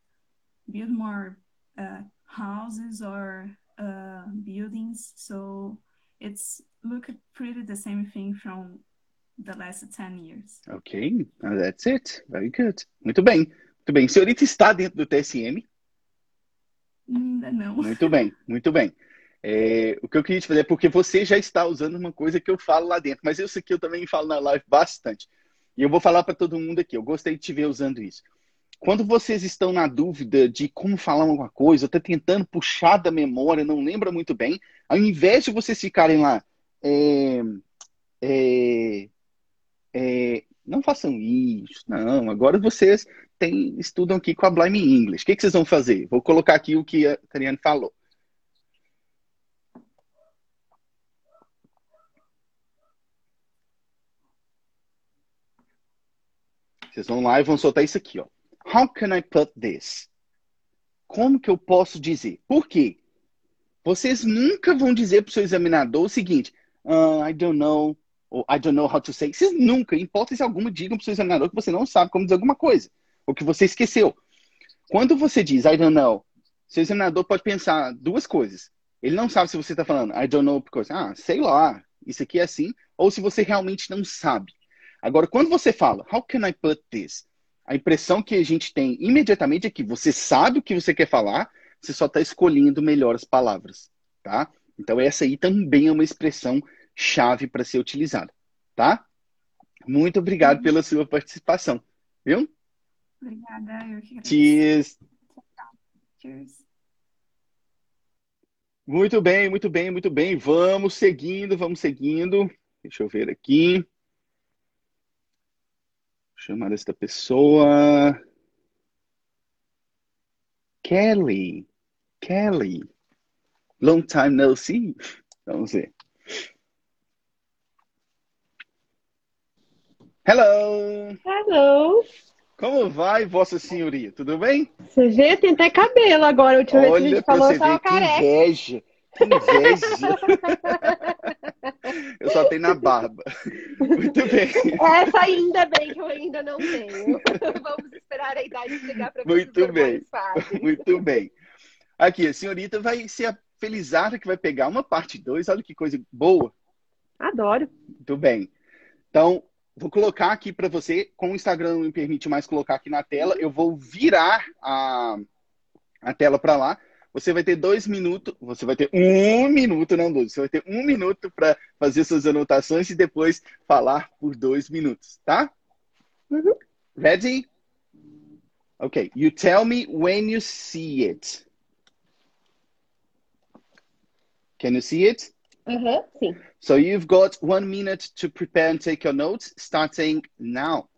build more uh, houses or uh, buildings. So it's look pretty the same thing from the last 10 years. Ok, that's it. Very good. Muito bem. Muito bem. Senhorita está dentro do TSM? Não. Muito bem, muito bem. É, o que eu queria te fazer é porque você já está usando uma coisa que eu falo lá dentro, mas isso aqui eu também falo na live bastante. E eu vou falar para todo mundo aqui. Eu gostei de te ver usando isso. Quando vocês estão na dúvida de como falar alguma coisa, está tentando puxar da memória, não lembra muito bem, ao invés de vocês ficarem lá, é, é, é, não façam isso, não. Agora vocês têm, estudam aqui com a Blime English. O que, que vocês vão fazer? Vou colocar aqui o que a Tariane falou. Vocês vão lá e vão soltar isso aqui, ó. How can I put this? Como que eu posso dizer? Por quê? Vocês nunca vão dizer para o seu examinador o seguinte: uh, I don't know, ou I don't know how to say. Vocês nunca, em hipótese alguma, digam para o seu examinador que você não sabe como dizer alguma coisa, ou que você esqueceu. Quando você diz I don't know, seu examinador pode pensar duas coisas. Ele não sabe se você está falando I don't know porque, ah, sei lá, isso aqui é assim, ou se você realmente não sabe. Agora, quando você fala How can I put this? A impressão que a gente tem imediatamente é que você sabe o que você quer falar, você só está escolhendo melhor as palavras, tá? Então essa aí também é uma expressão chave para ser utilizada, tá? Muito obrigado pela sua participação, viu? Obrigada, eu que. Cheers. Muito bem, muito bem, muito bem. Vamos seguindo, vamos seguindo. Deixa eu ver aqui. Chamar esta pessoa. Kelly. Kelly. Long time no see. Vamos ver. Hello! Hello! Como vai, Vossa Senhoria? Tudo bem? Você vê, tem até cabelo agora. A última vez que a Olha gente falou, eu tava careca. inveja. Inveja. Eu só tenho na barba. Muito bem. Essa ainda bem que eu ainda não tenho. Vamos esperar a idade chegar para ver Muito bem. Muito bem. Aqui, a senhorita vai ser a felizarda que vai pegar uma parte 2. Olha que coisa boa. Adoro. Muito bem. Então, vou colocar aqui para você, como o Instagram não me permite mais colocar aqui na tela, eu vou virar a, a tela para lá. Você vai ter dois minutos, você vai ter um minuto, não dois, você vai ter um minuto para fazer suas anotações e depois falar por dois minutos, tá? Uhum. Ready? Okay, you tell me when you see it. Can you see it? Sim. So you've got one minute to prepare and take your notes, starting now.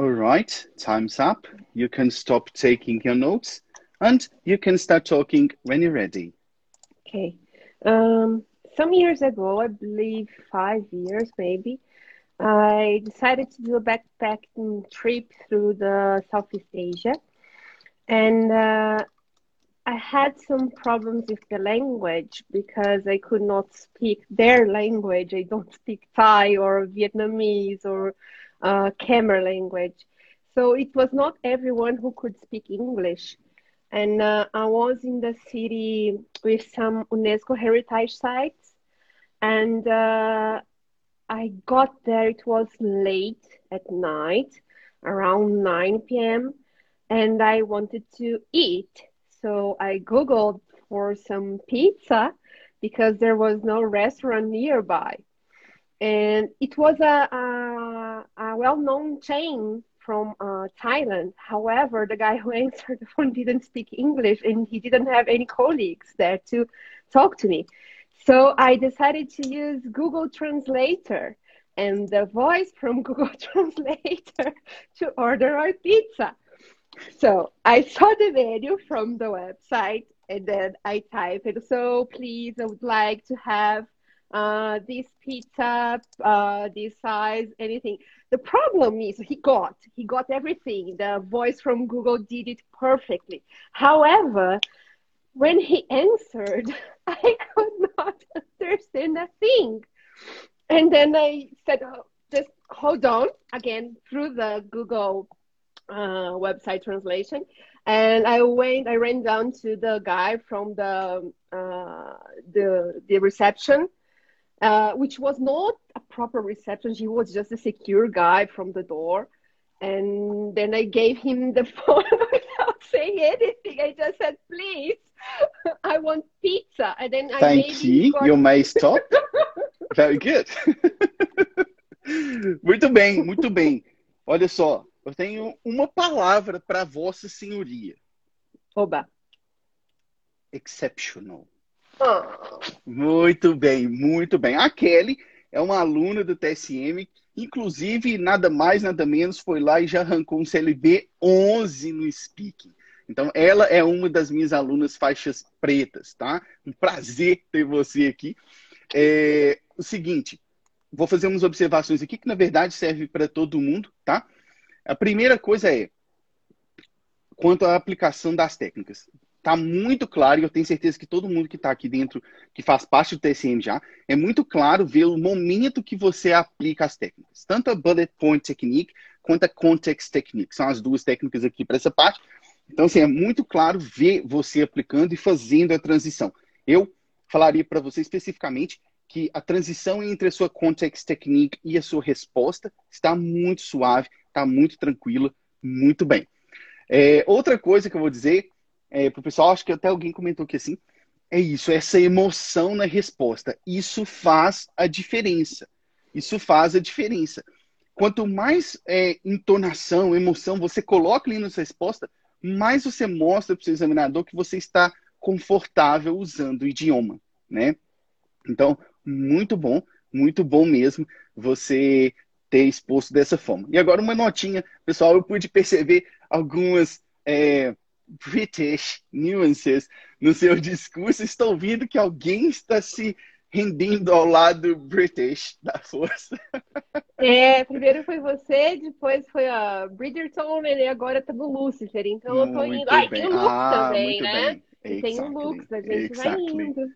All right, time's up. You can stop taking your notes and you can start talking when you're ready. Okay. Um, some years ago, I believe five years maybe, I decided to do a backpacking trip through the Southeast Asia. And uh, I had some problems with the language because I could not speak their language. I don't speak Thai or Vietnamese or uh, language. So it was not everyone who could speak English. And uh, I was in the city with some UNESCO heritage sites. And uh, I got there, it was late at night, around 9 p.m., and I wanted to eat. So I Googled for some pizza because there was no restaurant nearby. And it was a, a, a well known chain from uh, Thailand. However, the guy who answered the phone didn't speak English and he didn't have any colleagues there to talk to me. So I decided to use Google Translator and the voice from Google Translator to order our pizza. So I saw the menu from the website and then I typed, so please, I would like to have uh, this pizza, uh, this size, anything. The problem is he got, he got everything. The voice from Google did it perfectly. However, when he answered, I could not understand a thing. And then I said, oh, just hold on again through the Google uh, website translation. And I went, I ran down to the guy from the uh, the the reception, uh, which was not a proper reception. He was just a secure guy from the door. And then I gave him the phone without saying anything. I just said, please, I want pizza. And then I Thank you. You may stop. Very good. muito bem, muito bem. Olha só, eu tenho uma palavra para Vossa Senhoria. Oba. Exceptional. Muito bem, muito bem. A Kelly é uma aluna do TSM, inclusive nada mais, nada menos, foi lá e já arrancou um CLB 11 no Speaking. Então, ela é uma das minhas alunas faixas pretas, tá? Um prazer ter você aqui. É, o seguinte, vou fazer umas observações aqui que, na verdade, serve para todo mundo, tá? A primeira coisa é quanto à aplicação das técnicas. Está muito claro, e eu tenho certeza que todo mundo que está aqui dentro, que faz parte do TSM já, é muito claro ver o momento que você aplica as técnicas. Tanto a Bullet Point Technique quanto a Context Technique. São as duas técnicas aqui para essa parte. Então, assim, é muito claro ver você aplicando e fazendo a transição. Eu falaria para você especificamente que a transição entre a sua Context Technique e a sua resposta está muito suave, está muito tranquila, muito bem. É, outra coisa que eu vou dizer é, para o pessoal, acho que até alguém comentou aqui assim, é isso, essa emoção na resposta. Isso faz a diferença. Isso faz a diferença. Quanto mais é, entonação, emoção você coloca ali na sua resposta, mais você mostra para o seu examinador que você está confortável usando o idioma, né? Então, muito bom, muito bom mesmo você ter exposto dessa forma. E agora uma notinha, pessoal, eu pude perceber algumas é, British nuances no seu discurso. Estou ouvindo que alguém está se rendendo ao lado British da força. É, primeiro foi você, depois foi a Bridgerton e agora tá no Lucifer. Então muito eu tô indo. Ah, tem o Lux ah, também, né? Exactly. Tem o Lux, a gente exactly. vai indo.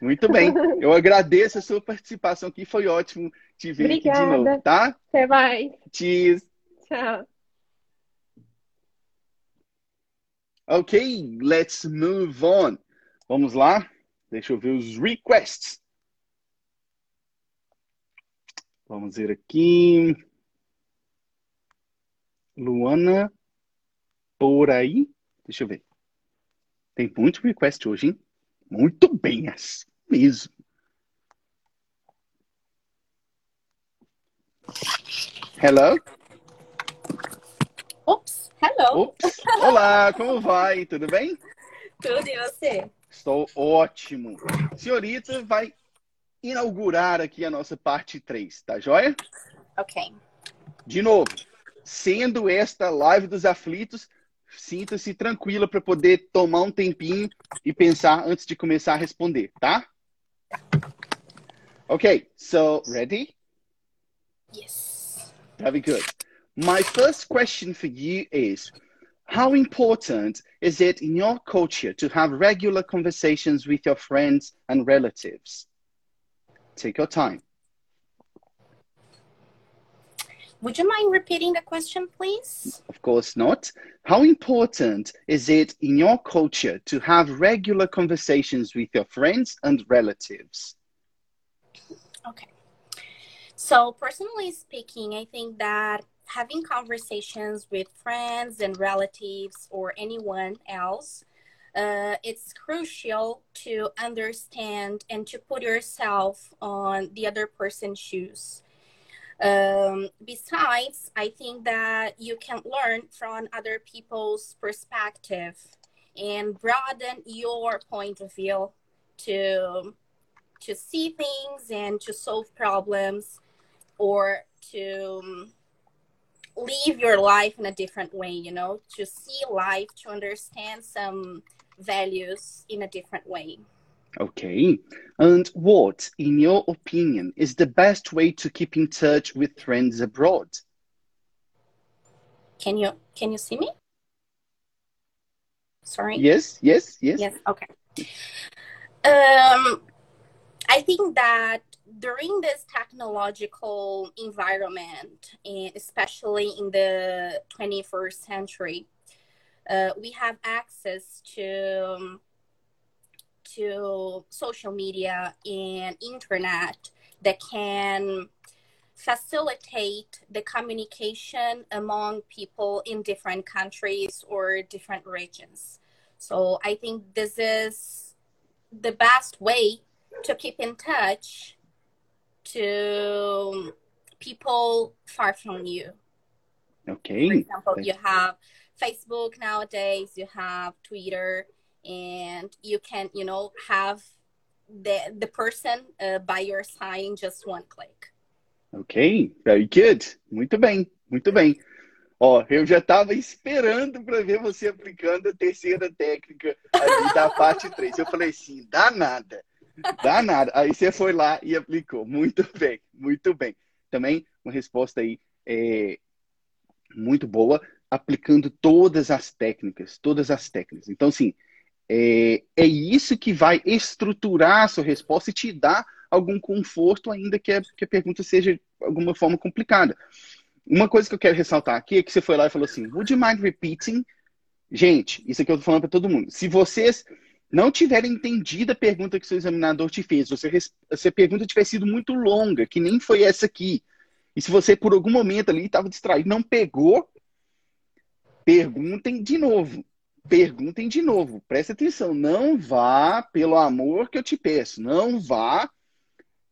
Muito bem. Eu agradeço a sua participação aqui. Foi ótimo te ver Obrigada. aqui de novo, tá? Até mais. Cheers. Tchau. Ok, let's move on. Vamos lá. Deixa eu ver os requests. Vamos ver aqui. Luana, por aí. Deixa eu ver. Tem muito request hoje, hein? Muito bem, assim mesmo. Hello? Ops, hello. Ops. Olá, como vai? Tudo bem? Tudo e você? Estou ótimo. Senhorita vai inaugurar aqui a nossa parte 3, tá joia? Ok. De novo, sendo esta live dos aflitos, sinta-se tranquila para poder tomar um tempinho e pensar antes de começar a responder, tá? Okay, so ready? Yes. Very good. My first question for you is How important is it in your culture to have regular conversations with your friends and relatives? Take your time. Would you mind repeating the question, please? Of course not. How important is it in your culture to have regular conversations with your friends and relatives? Okay. So, personally speaking, I think that having conversations with friends and relatives or anyone else, uh, it's crucial to understand and to put yourself on the other person's shoes. Um, besides, I think that you can learn from other people's perspective and broaden your point of view to to see things and to solve problems or to live your life in a different way you know to see life to understand some values in a different way Okay. And what, in your opinion, is the best way to keep in touch with friends abroad? can you can you see me sorry Yes, yes, yes. Yes. Okay. Um, I think that during this technological environment, and especially in the 21st century, uh, we have access to um, to social media and internet that can facilitate the communication among people in different countries or different regions. So I think this is the best way to keep in touch to people far from you. For Okay. example, you have Facebook nowadays, you have Twitter, and you can, you know, have the the person uh, by your side in just one click. Ok, very good. Muito bem, muito bem. Ó, eu já estava esperando para ver você aplicando a terceira técnica ali da parte 3. Eu falei assim, dá nada, dá nada. Aí você foi lá e aplicou. Muito bem, muito bem. Também uma resposta aí é, muito boa, aplicando todas as técnicas, todas as técnicas. Então, assim, é, é isso que vai estruturar a sua resposta e te dar algum conforto, ainda que a, que a pergunta seja de alguma forma complicada. Uma coisa que eu quero ressaltar aqui é que você foi lá e falou assim: Would you mind repeating? Gente, isso aqui eu tô falando para todo mundo. Se vocês não tiverem entendido a pergunta que seu examinador te fez, res- se a pergunta tiver sido muito longa, que nem foi essa aqui, e se você por algum momento ali estava distraído, não pegou, perguntem de novo. Perguntem de novo. Presta atenção. Não vá, pelo amor que eu te peço, não vá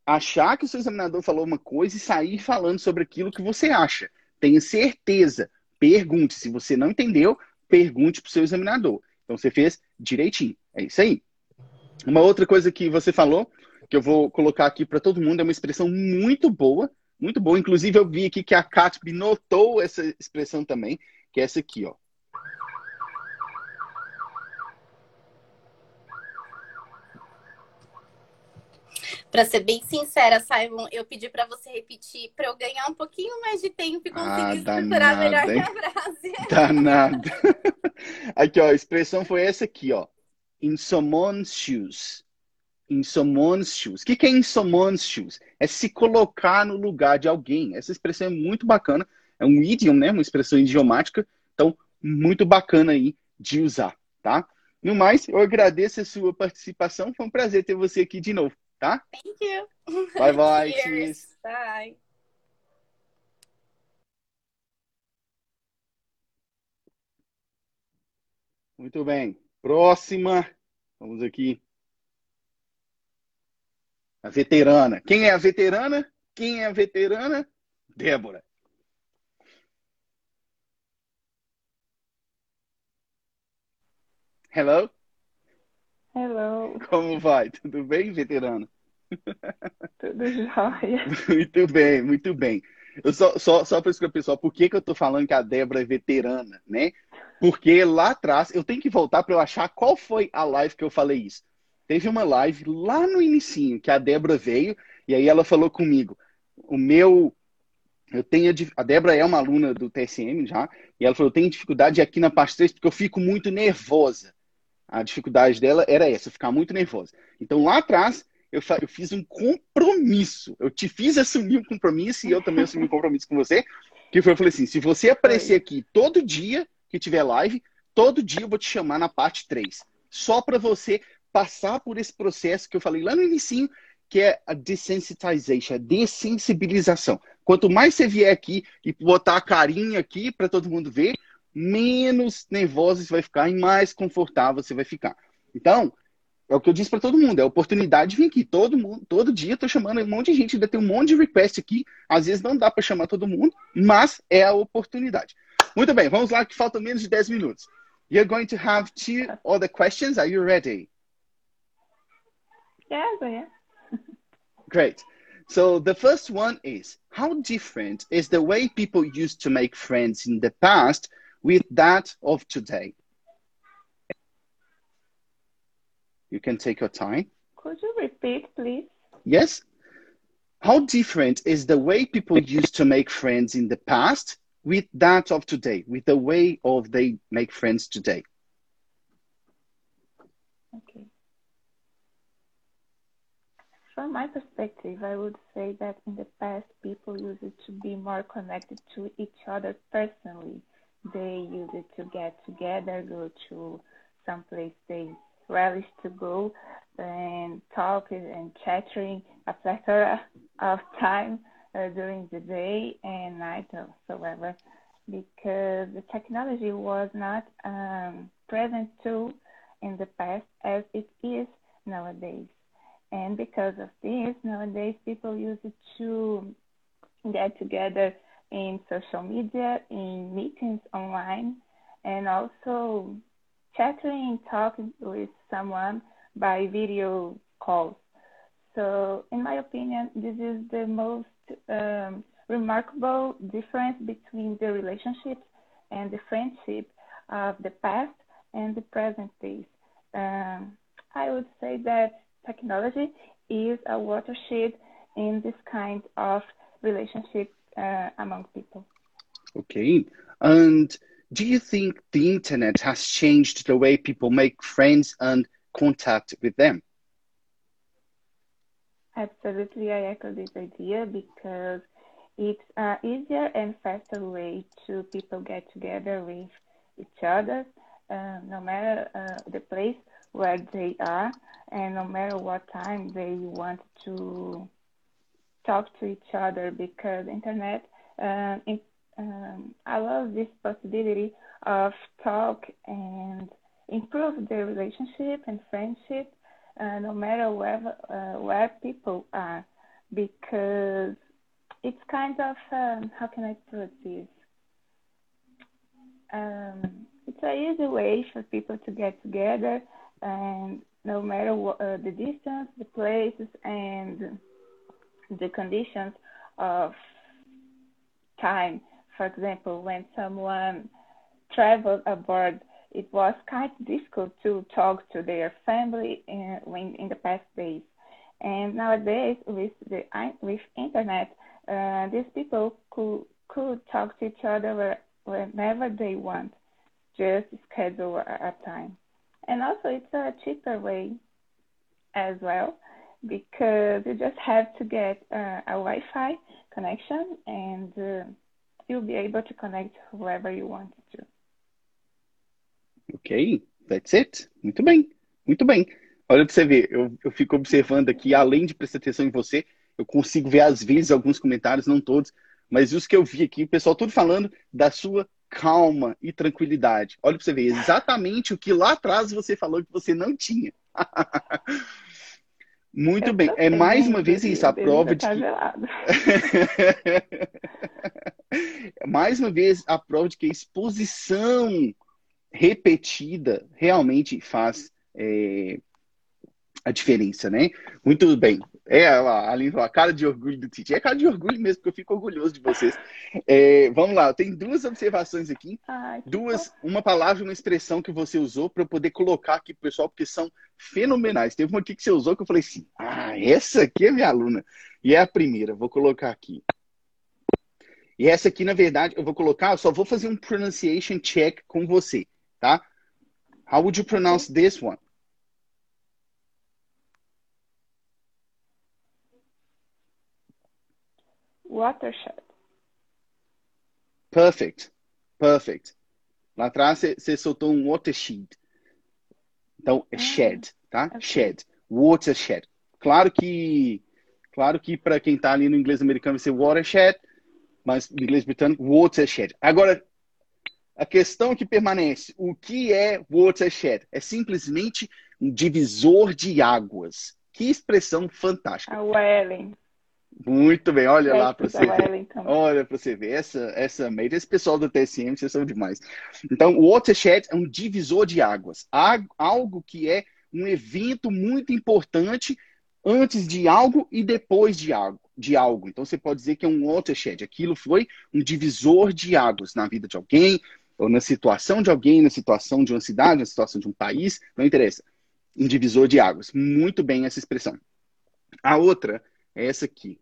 achar que o seu examinador falou uma coisa e sair falando sobre aquilo que você acha. Tenha certeza. Pergunte. Se você não entendeu, pergunte para o seu examinador. Então você fez direitinho. É isso aí. Uma outra coisa que você falou, que eu vou colocar aqui para todo mundo, é uma expressão muito boa, muito boa. Inclusive, eu vi aqui que a Catby notou essa expressão também, que é essa aqui, ó. Para ser bem sincera, Simon, eu pedi para você repetir para eu ganhar um pouquinho mais de tempo e Ah, conseguir estruturar danada, melhor minha frase. Danado. Aqui, ó, a expressão foi essa aqui, ó. In someone's shoes. In someone's shoes. O que, que é in someone's shoes? É se colocar no lugar de alguém. Essa expressão é muito bacana. É um idiom, né? Uma expressão idiomática. Então, muito bacana aí de usar, tá? No mais, eu agradeço a sua participação. Foi um prazer ter você aqui de novo, tá? Thank you. Bye bye. Cheers. Cheers. Bye. Muito bem. Próxima. Vamos aqui. A veterana. Quem é a veterana? Quem é a veterana? Débora. Hello? Hello, Como vai? Tudo bem, veterana? tudo jóia? Muito bem, muito bem. Eu só, só, só para explicar, pessoal, por que, que eu tô falando que a Débora é veterana, né? Porque lá atrás, eu tenho que voltar para eu achar qual foi a live que eu falei isso. Teve uma live lá no inicinho que a Débora veio e aí ela falou comigo, o meu eu tenho a Débora é uma aluna do TSM já, e ela falou, eu tenho dificuldade aqui na parte 3 porque eu fico muito nervosa. A dificuldade dela era essa, ficar muito nervosa. Então lá atrás eu, eu fiz um compromisso. Eu te fiz assumir um compromisso e eu também assumi um compromisso com você. Que foi, eu falei assim: se você aparecer aqui todo dia que tiver live, todo dia eu vou te chamar na parte 3. Só para você passar por esse processo que eu falei lá no início, que é a desensitization, a dessensibilização. Quanto mais você vier aqui e botar a carinha aqui para todo mundo ver, menos nervoso você vai ficar e mais confortável você vai ficar. Então, é o que eu disse para todo mundo, é a oportunidade de vir aqui. Todo mundo, todo dia estou chamando um monte de gente, ainda tem um monte de request aqui. Às vezes não dá para chamar todo mundo, mas é a oportunidade. Muito bem, vamos lá que faltam menos de 10 minutos. You're going to have two other questions. Are you ready? Yes, I am. Great. So the first one is how different is the way people used to make friends in the past with that of today? You can take your time. Could you repeat, please? Yes. How different is the way people used to make friends in the past with that of today, with the way of they make friends today? Okay. From my perspective, I would say that in the past, people used to be more connected to each other personally. They used to get together, go to some place they relish to go and talk and chatting a plethora of time uh, during the day and night or whatsoever because the technology was not um, present too in the past as it is nowadays. And because of this, nowadays people use it to get together in social media, in meetings online, and also chatting, talking with someone by video calls. So, in my opinion, this is the most um, remarkable difference between the relationships and the friendship of the past and the present days. Um, I would say that technology is a watershed in this kind of relationship uh, among people. Okay. And do you think the internet has changed the way people make friends and contact with them? Absolutely, I echo this idea because it's an easier and faster way to people get together with each other, uh, no matter uh, the place where they are and no matter what time they want to talk to each other because internet uh, um, love this possibility of talk and improve the relationship and friendship uh, no matter where uh, where people are because it's kind of um, how can I put this um, it's an easy way for people to get together and no matter what, uh, the distance, the places, and the conditions of time. For example, when someone traveled abroad, it was quite difficult to talk to their family in, in the past days. And nowadays, with the with internet, uh, these people could could talk to each other whenever they want, just schedule a time. And also, it's a cheaper way as well because you just have to get uh, a Wi Fi connection and uh, you'll be able to connect whoever you want to. Ok, that's it. Muito bem, muito bem. Olha para você ver, eu, eu fico observando aqui, além de prestar atenção em você, eu consigo ver às vezes alguns comentários, não todos, mas os que eu vi aqui, o pessoal tudo falando da sua calma e tranquilidade. Olha para você ver, exatamente o que lá atrás você falou que você não tinha. Muito bem, é mais uma vez isso, a prova de que... mais uma vez a prova de que a exposição repetida realmente faz é, a diferença, né? Muito bem. É, a Aline falou, a cara de orgulho do Titi. É cara de orgulho mesmo, porque eu fico orgulhoso de vocês. É, vamos lá, tem duas observações aqui. Ai, Duas, uma palavra, uma expressão que você usou para eu poder colocar aqui pro pessoal, porque são fenomenais. Teve uma aqui que você usou que eu falei assim: ah, essa aqui é minha aluna. E é a primeira, vou colocar aqui. E essa aqui, na verdade, eu vou colocar, eu só vou fazer um pronunciation check com você, tá? How would you pronounce this one? Watershed. Perfect. Perfect. Lá atrás você- soltou um watershed. Então, é Ah, shed, tá? ok. Shed. Watershed. Claro que, claro que para quem tá ali no inglês americano vai ser watershed, mas no inglês britânico, watershed. Agora, a questão que permanece, o que é watershed? É simplesmente um divisor de águas. Que expressão fantástica. A Welling. Muito bem, olha lá para você ver. Olha para você ver, essa, essa made, esse pessoal do TSM, vocês são demais. Então, o watershed é um divisor de águas, algo que é um evento muito importante antes de algo e depois de algo, de algo. Então, você pode dizer que é um watershed. Aquilo foi um divisor de águas na vida de alguém, ou na situação de alguém, na situação de uma cidade, na situação de um país, não interessa. Um divisor de águas. Muito bem essa expressão. A outra é essa aqui.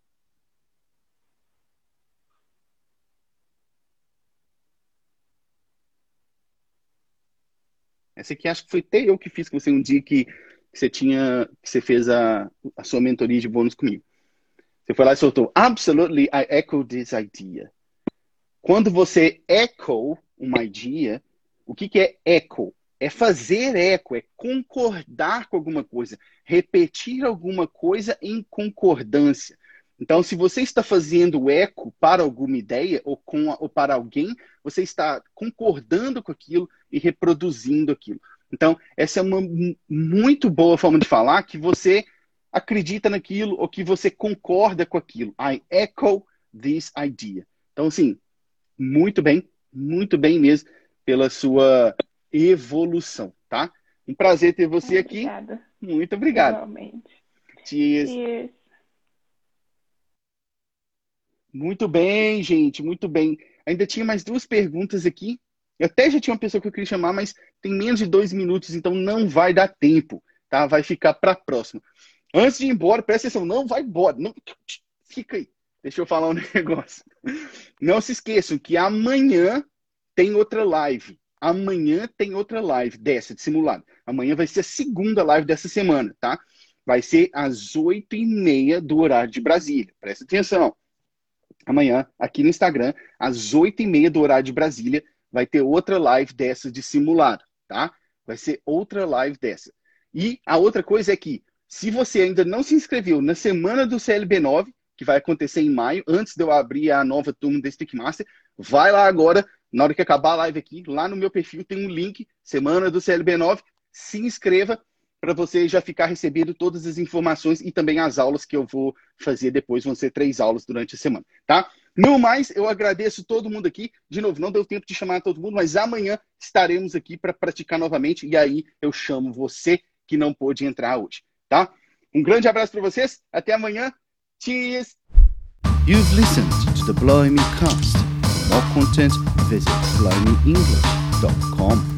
Essa aqui acho que foi até eu que fiz com você um dia que, que você tinha, que você fez a, a sua mentoria de bônus comigo. Você foi lá e soltou, absolutely, I echo this idea. Quando você echo uma idea, o que, que é echo? É fazer eco, é concordar com alguma coisa, repetir alguma coisa em concordância. Então, se você está fazendo eco para alguma ideia ou, com, ou para alguém, você está concordando com aquilo e reproduzindo aquilo. Então, essa é uma mu- muito boa forma de falar que você acredita naquilo ou que você concorda com aquilo. I echo this idea. Então, assim, muito bem, muito bem mesmo pela sua evolução, tá? Um prazer ter você aqui. Muito obrigado. Igualmente. Cheers. Cheers. Muito bem, gente, muito bem. Ainda tinha mais duas perguntas aqui. Eu até já tinha uma pessoa que eu queria chamar, mas tem menos de dois minutos, então não vai dar tempo, tá? Vai ficar para a próxima. Antes de ir embora, presta atenção, não vai embora. Não... Fica aí. Deixa eu falar um negócio. Não se esqueçam que amanhã tem outra live. Amanhã tem outra live dessa, de simulado. Amanhã vai ser a segunda live dessa semana, tá? Vai ser às oito e meia do horário de Brasília. Presta atenção. Amanhã, aqui no Instagram, às oito e meia do horário de Brasília, vai ter outra live dessa de simulado, tá? Vai ser outra live dessa. E a outra coisa é que, se você ainda não se inscreveu na semana do CLB9, que vai acontecer em maio, antes de eu abrir a nova turma da Speak Master, vai lá agora, na hora que acabar a live aqui, lá no meu perfil tem um link, semana do CLB9, se inscreva para você já ficar recebendo todas as informações e também as aulas que eu vou fazer depois, vão ser três aulas durante a semana, tá? No mais, eu agradeço todo mundo aqui. De novo, não deu tempo de chamar todo mundo, mas amanhã estaremos aqui para praticar novamente e aí eu chamo você que não pôde entrar hoje, tá? Um grande abraço para vocês, até amanhã. Cheers! You've listened to the Blimey Cast. More content, visit flowmeenglish.com.